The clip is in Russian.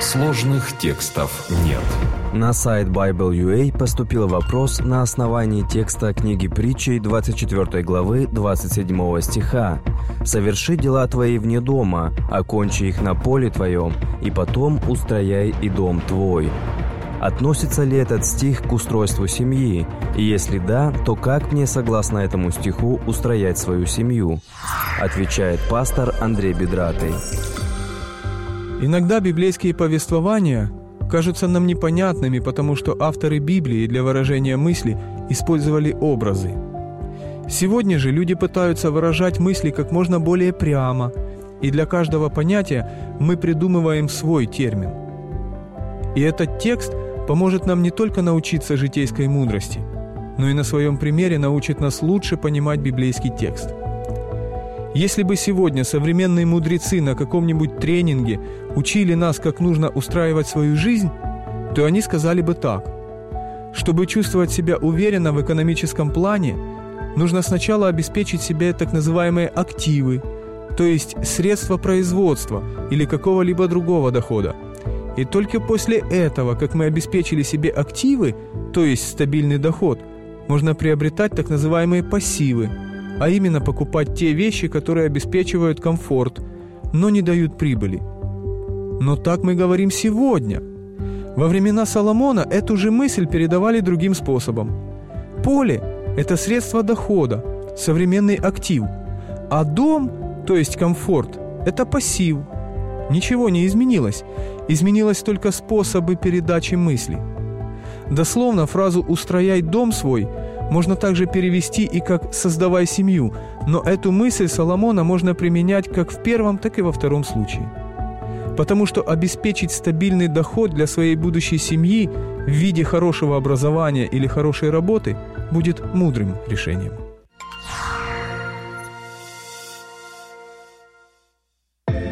Сложных текстов нет. На сайт Bible.ua поступил вопрос на основании текста книги притчей 24 главы 27 стиха. «Соверши дела твои вне дома, окончи их на поле твоем, и потом устрояй и дом твой». Относится ли этот стих к устройству семьи? И если да, то как мне, согласно этому стиху, устроять свою семью? Отвечает пастор Андрей Бедратый. Иногда библейские повествования кажутся нам непонятными, потому что авторы Библии для выражения мысли использовали образы. Сегодня же люди пытаются выражать мысли как можно более прямо, и для каждого понятия мы придумываем свой термин. И этот текст поможет нам не только научиться житейской мудрости, но и на своем примере научит нас лучше понимать библейский текст – если бы сегодня современные мудрецы на каком-нибудь тренинге учили нас, как нужно устраивать свою жизнь, то они сказали бы так. Чтобы чувствовать себя уверенно в экономическом плане, нужно сначала обеспечить себе так называемые активы, то есть средства производства или какого-либо другого дохода. И только после этого, как мы обеспечили себе активы, то есть стабильный доход, можно приобретать так называемые пассивы – а именно покупать те вещи, которые обеспечивают комфорт, но не дают прибыли. Но так мы говорим сегодня. Во времена Соломона эту же мысль передавали другим способом. Поле – это средство дохода, современный актив, а дом, то есть комфорт, это пассив. Ничего не изменилось, изменилось только способы передачи мысли. Дословно фразу «устрояй дом свой» можно также перевести и как «создавай семью», но эту мысль Соломона можно применять как в первом, так и во втором случае. Потому что обеспечить стабильный доход для своей будущей семьи в виде хорошего образования или хорошей работы будет мудрым решением.